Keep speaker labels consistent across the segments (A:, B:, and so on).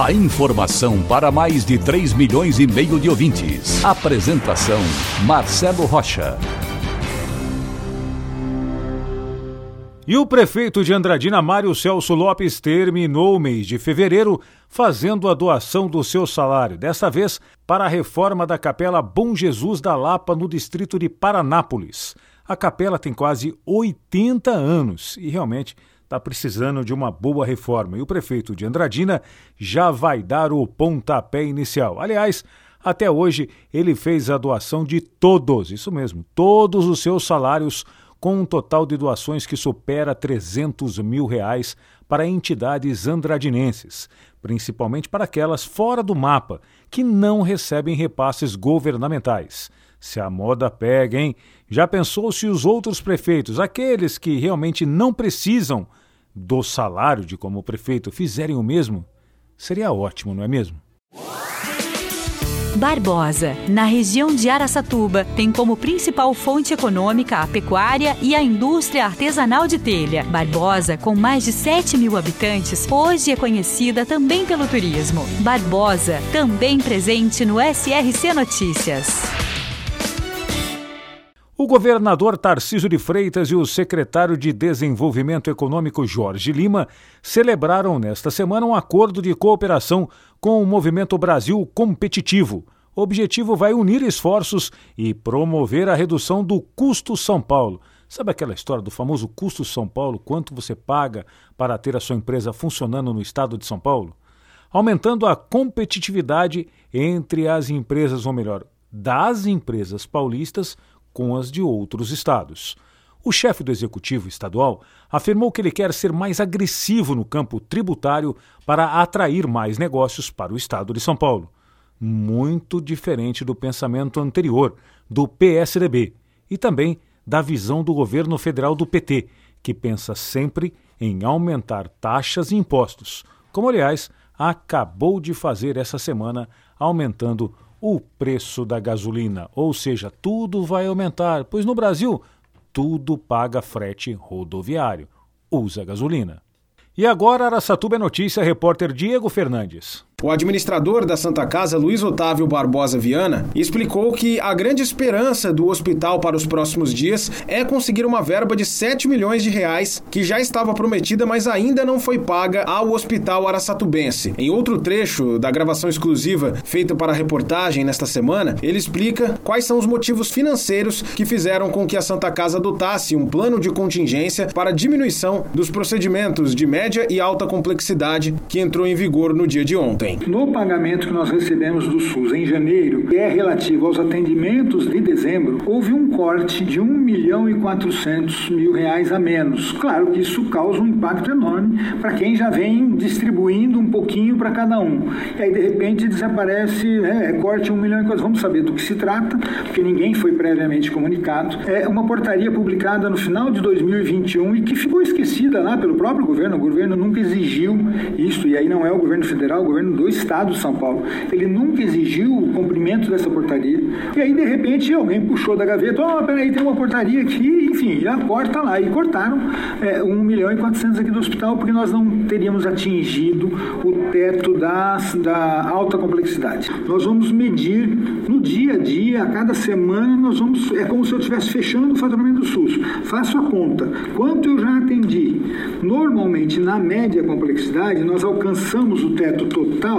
A: A informação para mais de 3 milhões e meio de ouvintes. Apresentação Marcelo Rocha.
B: E o prefeito de Andradina, Mário Celso Lopes, terminou o mês de fevereiro fazendo a doação do seu salário, desta vez para a reforma da Capela Bom Jesus da Lapa, no distrito de Paranápolis. A capela tem quase 80 anos e realmente está precisando de uma boa reforma. E o prefeito de Andradina já vai dar o pontapé inicial. Aliás, até hoje ele fez a doação de todos, isso mesmo, todos os seus salários com um total de doações que supera 300 mil reais para entidades andradinenses, principalmente para aquelas fora do mapa, que não recebem repasses governamentais. Se a moda pega, hein? Já pensou se os outros prefeitos, aqueles que realmente não precisam do salário de como prefeito, fizerem o mesmo? Seria ótimo, não é mesmo?
C: Barbosa, na região de Araçatuba, tem como principal fonte econômica a pecuária e a indústria artesanal de telha. Barbosa, com mais de 7 mil habitantes, hoje é conhecida também pelo turismo. Barbosa, também presente no SRC Notícias.
B: O governador Tarcísio de Freitas e o secretário de Desenvolvimento Econômico Jorge Lima celebraram nesta semana um acordo de cooperação com o Movimento Brasil Competitivo. O objetivo vai unir esforços e promover a redução do custo São Paulo. Sabe aquela história do famoso custo São Paulo? Quanto você paga para ter a sua empresa funcionando no estado de São Paulo? Aumentando a competitividade entre as empresas, ou melhor, das empresas paulistas com as de outros estados. O chefe do executivo estadual afirmou que ele quer ser mais agressivo no campo tributário para atrair mais negócios para o estado de São Paulo. Muito diferente do pensamento anterior do PSDB e também da visão do governo federal do PT, que pensa sempre em aumentar taxas e impostos, como aliás acabou de fazer essa semana, aumentando o preço da gasolina, ou seja, tudo vai aumentar, pois no Brasil tudo paga frete rodoviário. Usa gasolina. E agora Araçatuba é notícia, repórter Diego Fernandes.
D: O administrador da Santa Casa, Luiz Otávio Barbosa Viana, explicou que a grande esperança do hospital para os próximos dias é conseguir uma verba de 7 milhões de reais que já estava prometida, mas ainda não foi paga ao Hospital Araçatubense. Em outro trecho da gravação exclusiva feita para a reportagem nesta semana, ele explica quais são os motivos financeiros que fizeram com que a Santa Casa adotasse um plano de contingência para diminuição dos procedimentos de média e alta complexidade que entrou em vigor no dia de ontem.
E: No pagamento que nós recebemos do SUS em janeiro, que é relativo aos atendimentos de dezembro, houve um corte de 1 milhão e 400 mil reais a menos. Claro que isso causa um impacto enorme para quem já vem distribuindo um pouquinho para cada um. E aí, de repente, desaparece, né, é corte 1 milhão e 400. Vamos saber do que se trata, porque ninguém foi previamente comunicado. É uma portaria publicada no final de 2021 e que ficou esquecida lá pelo próprio governo. O governo nunca exigiu isso, e aí não é o governo federal, o governo do Estado de São Paulo. Ele nunca exigiu o cumprimento dessa portaria. E aí, de repente, alguém puxou da gaveta, ó, oh, peraí, tem uma portaria aqui, enfim, já corta lá. E cortaram é, 1 milhão e 400 aqui do hospital, porque nós não teríamos atingido o teto das, da alta complexidade. Nós vamos medir no dia a dia, a cada semana, nós vamos, é como se eu estivesse fechando o faturamento do SUS. Faço a conta. Quanto eu já atendi? Normalmente, na média complexidade, nós alcançamos o teto total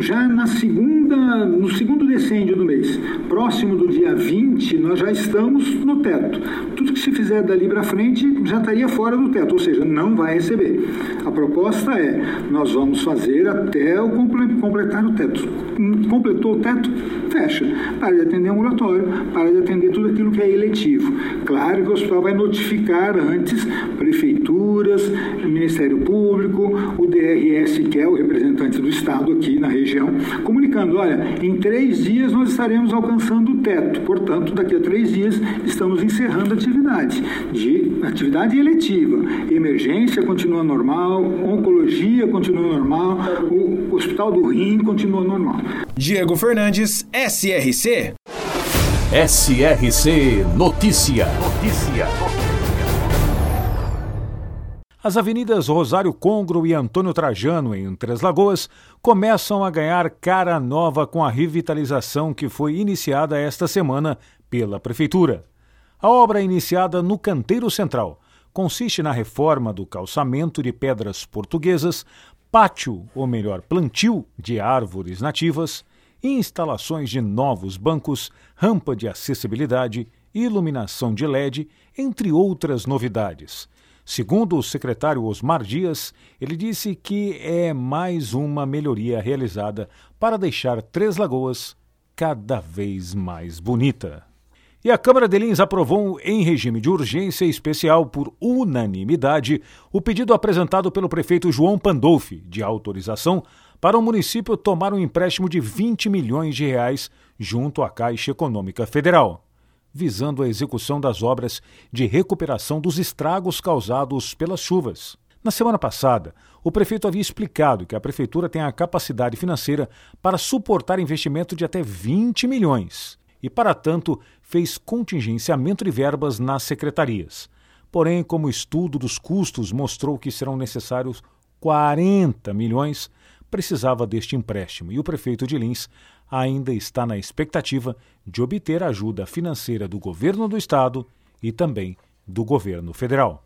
E: já na segunda, no segundo decêndio do mês. Próximo do dia 20, nós já estamos no teto. tudo que se fizer dali para frente já estaria fora do teto, ou seja, não vai receber. A proposta é: nós vamos fazer até o completar o teto. Completou o teto? Fecha. Para de atender ambulatório, para de atender tudo aquilo que é eletivo. Claro que o hospital vai notificar antes prefeituras, Ministério Público, o DRS, que é o representante do Estado aqui na região, comunicando: olha, em três dias nós estaremos alcançando o teto, portanto, daqui a três dias estamos encerrando a atividade, de atividade eletiva. Emergência continua normal, oncologia continua normal, o Hospital do Rim continua normal.
D: Diego Fernandes, SRC.
A: SRC Notícia. Notícia.
B: As avenidas Rosário Congro e Antônio Trajano, em Três Lagoas, começam a ganhar cara nova com a revitalização que foi iniciada esta semana pela Prefeitura. A obra iniciada no Canteiro Central consiste na reforma do calçamento de pedras portuguesas, pátio, ou melhor, plantio de árvores nativas, instalações de novos bancos, rampa de acessibilidade, iluminação de LED, entre outras novidades. Segundo o secretário Osmar Dias, ele disse que é mais uma melhoria realizada para deixar Três Lagoas cada vez mais bonita. E a Câmara de Lins aprovou em regime de urgência especial por unanimidade o pedido apresentado pelo prefeito João Pandolfi de autorização para o município tomar um empréstimo de 20 milhões de reais junto à Caixa Econômica Federal visando a execução das obras de recuperação dos estragos causados pelas chuvas. Na semana passada, o prefeito havia explicado que a prefeitura tem a capacidade financeira para suportar investimento de até 20 milhões e, para tanto, fez contingenciamento de verbas nas secretarias. Porém, como o estudo dos custos mostrou que serão necessários 40 milhões, precisava deste empréstimo e o prefeito de Lins ainda está na expectativa de obter ajuda financeira do governo do estado e também do governo federal.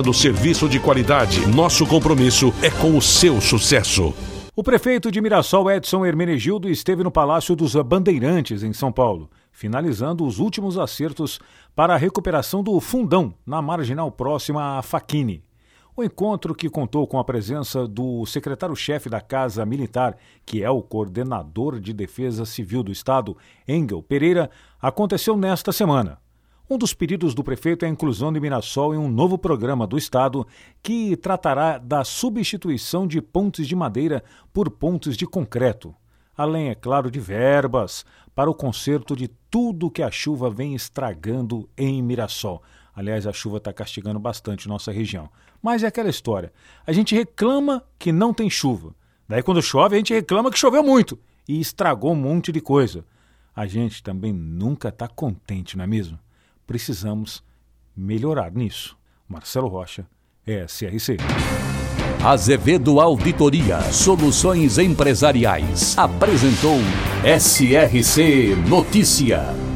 A: oferecendo serviço de qualidade. Nosso compromisso é com o seu sucesso.
B: O prefeito de Mirassol, Edson Hermenegildo, esteve no Palácio dos Bandeirantes, em São Paulo, finalizando os últimos acertos para a recuperação do fundão na marginal próxima à Faquini. O encontro, que contou com a presença do secretário-chefe da Casa Militar, que é o coordenador de Defesa Civil do Estado, Engel Pereira, aconteceu nesta semana. Um dos pedidos do prefeito é a inclusão de Mirassol em um novo programa do Estado que tratará da substituição de pontes de madeira por pontes de concreto, além, é claro, de verbas para o conserto de tudo que a chuva vem estragando em Mirassol. Aliás, a chuva está castigando bastante nossa região. Mas é aquela história: a gente reclama que não tem chuva. Daí, quando chove, a gente reclama que choveu muito e estragou um monte de coisa. A gente também nunca está contente, não é mesmo? Precisamos melhorar nisso. Marcelo Rocha, SRC.
A: Azevedo Auditoria Soluções Empresariais apresentou SRC Notícia.